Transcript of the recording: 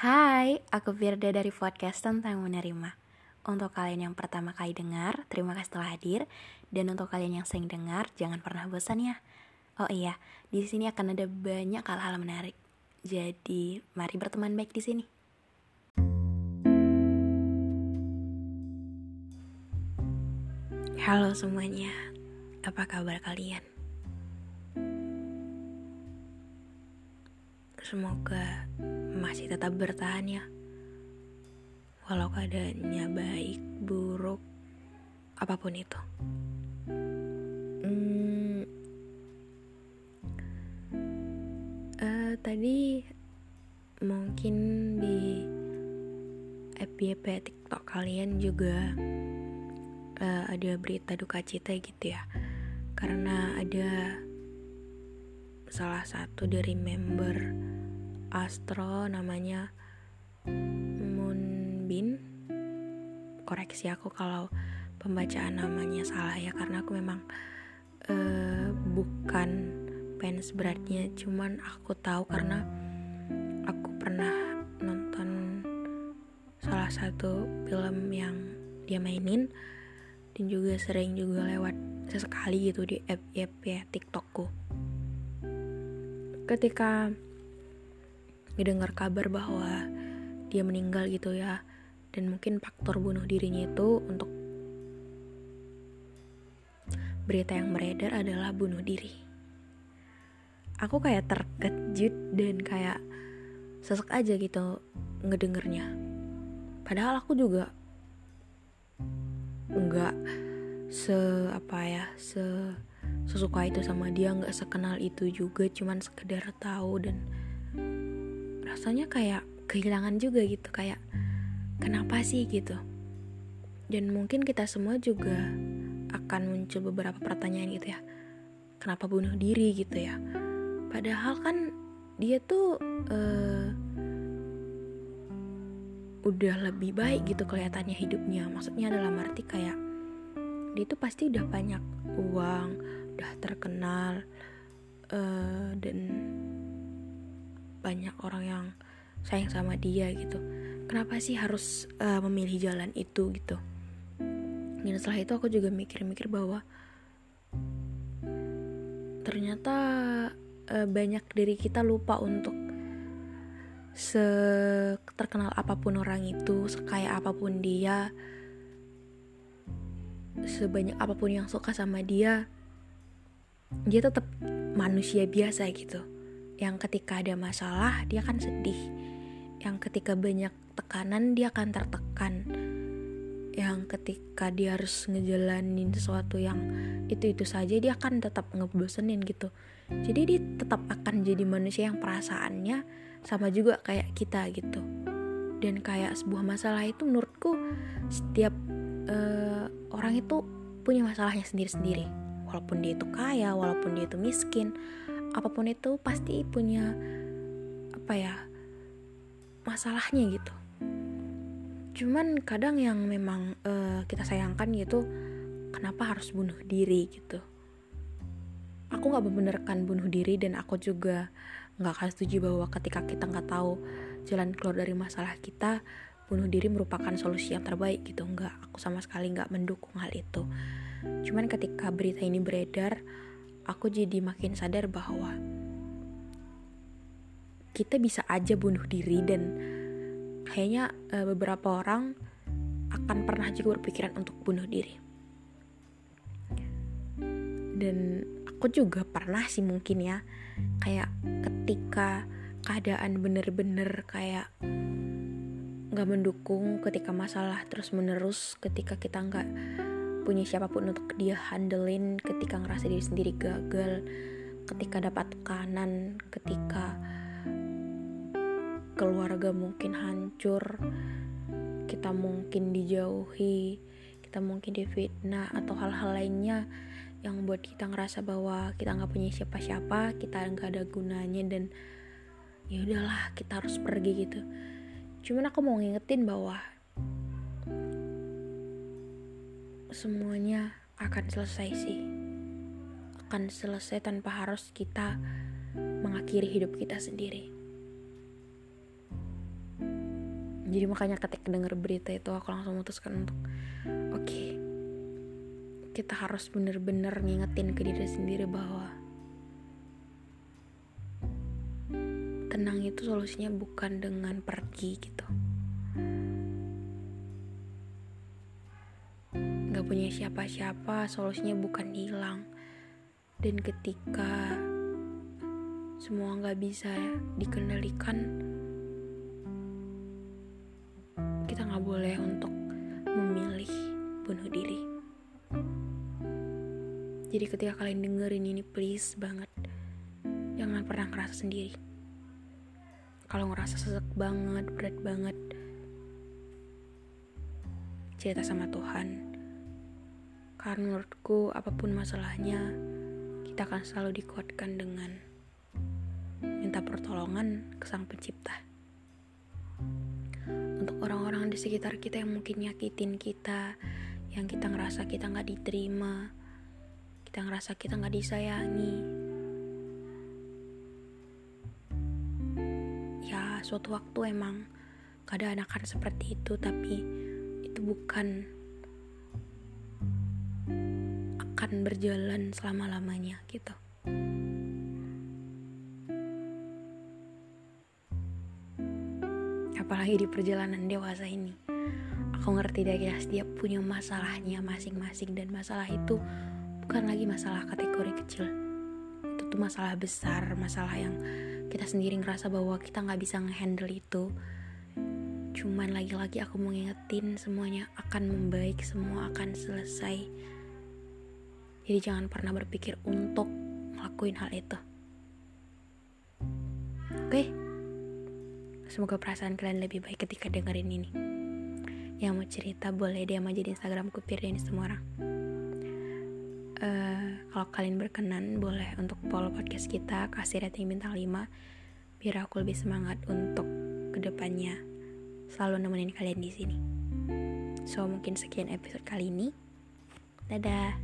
Hai, aku Firda dari podcast tentang menerima. Untuk kalian yang pertama kali dengar, terima kasih telah hadir. Dan untuk kalian yang sering dengar, jangan pernah bosan ya. Oh iya, di sini akan ada banyak hal-hal menarik. Jadi, mari berteman baik di sini. Halo semuanya, apa kabar kalian? Semoga masih tetap bertahan ya. Walau keadaannya baik, buruk, apa pun itu. Hmm, uh, tadi mungkin di FYP TikTok kalian juga uh, ada berita duka cita gitu ya. Karena ada salah satu dari member Astro namanya Moonbin koreksi aku kalau pembacaan namanya salah ya karena aku memang uh, bukan fans beratnya. Cuman aku tahu karena aku pernah nonton salah satu film yang dia mainin dan juga sering juga lewat sesekali gitu di FYP TikTokku. Ketika ngedengar kabar bahwa dia meninggal gitu ya. Dan mungkin faktor bunuh dirinya itu untuk berita yang beredar adalah bunuh diri. Aku kayak terkejut dan kayak sesek aja gitu ngedengernya. Padahal aku juga enggak se apa ya se sesuka itu sama dia nggak sekenal itu juga cuman sekedar tahu dan rasanya kayak kehilangan juga gitu kayak kenapa sih? gitu. Dan mungkin kita semua juga akan muncul beberapa pertanyaan gitu ya. Kenapa bunuh diri? gitu ya. Padahal kan dia tuh uh, udah lebih baik gitu kelihatannya hidupnya. Maksudnya dalam arti kayak dia tuh pasti udah banyak uang udah terkenal uh, dan banyak orang yang sayang sama dia gitu. Kenapa sih harus uh, memilih jalan itu gitu? Dan setelah itu aku juga mikir-mikir bahwa ternyata uh, banyak dari kita lupa untuk se terkenal apa pun orang itu sekaya apa pun dia sebanyak apa pun yang suka sama dia dia tetap manusia biasa gitu yang ketika ada masalah dia akan sedih. Yang ketika banyak tekanan dia akan tertekan. Yang ketika dia harus ngejalanin sesuatu yang itu-itu saja dia akan tetap ngebosenin gitu. Jadi dia tetap akan jadi manusia yang perasaannya sama juga kayak kita gitu. Dan kayak sebuah masalah itu menurutku setiap uh, orang itu punya masalahnya sendiri-sendiri. Walaupun dia itu kaya walaupun dia itu miskin apa pun itu pasti punya apa ya masalahnya gitu. Cuman kadang yang memang uh, kita sayangkan gitu kenapa harus bunuh diri gitu? Aku nggak membenarkan bunuh diri dan aku juga nggak akan setuju bahwa ketika kita nggak tahu jalan keluar dari masalah kita bunuh diri merupakan solusi yang terbaik gitu. Nggak aku sama sekali nggak mendukung hal itu. Cuman ketika berita ini beredar, aku jadi makin sadar bahwa kita bisa aja bunuh diri dan kayaknya uh, beberapa orang akan pernah juga berpikiran untuk bunuh diri. Dan aku juga pernah sih mungkin ya kayak ketika keadaan bener-bener kayak nggak mendukung ketika masalah terus menerus ketika kita nggak punya siapa pun untuk dia handlein ketika ngerasa diri sendiri gagal ketika dapat tekanan ketika keluarga mungkin hancur kita mungkin dijauhi kita mungkin difitnah atau hal-hal lainnya yang buat kita ngerasa bahwa kita nggak punya siapa-siapa kita nggak ada gunanya dan ya udahlah kita harus pergi gitu. Cuman aku mau ngingetin bahwa semuanya akan selesai sih. Akan selesai tanpa harus kita mengakhiri hidup kita sendiri. Jadi makanya ketika denger berita itu aku langsung memutuskan untuk oke okay, kita harus bener-bener ngingetin ke diri sendiri bahwa tenang itu solusinya bukan dengan pergi gitu punya siapa-siapa solusinya bukan hilang. Dan ketika semua nggak bisa dikendalikan kita nggak boleh untuk memilih bunuh diri. Jadi ketika kalian dengerin ini please banget jangan pernah ngerasa sendiri. Kalau ngerasa sesek banget berat banget cerita sama Tuhan karena menurutku apa pun masalahnya kita akan selalu dikuatkan dengan minta pertolongan ke sang pencipta. Untuk orang-orang di sekitar kita yang mungkin nyakitin kita yang kita ngerasa kita nggak diterima kita ngerasa kita nggak disayangi ya suatu waktu emang keadaan akan seperti itu tapi itu bukan akan berjalan selama-lamanya gitu. Apalagi di perjalanan dewasa ini. Aku ngerti deh ya setiap punya masalahnya masing-masing. Dan masalah itu bukan lagi masalah kategori kecil. Itu tuh masalah besar masalah yang kita sendiri ngerasa bahwa kita nggak bisa ngehandle itu. Cuman lagi-lagi aku mau ngingetin semuanya akan membaik semua akan selesai jadi jangan pernah berpikir untuk ngelakuin hal itu. Oke? Semoga perasaan kalian lebih baik ketika dengerin ini. Yang mau cerita boleh dia aja di instagramku Firdaini semua orang uh, kalau kalian berkenan boleh untuk follow podcast kita kasih rating bintang 5 biar aku lebih semangat untuk ke depannya selalu nemenin kalian di sini. So mungkin sekian episode kali ini. Dadah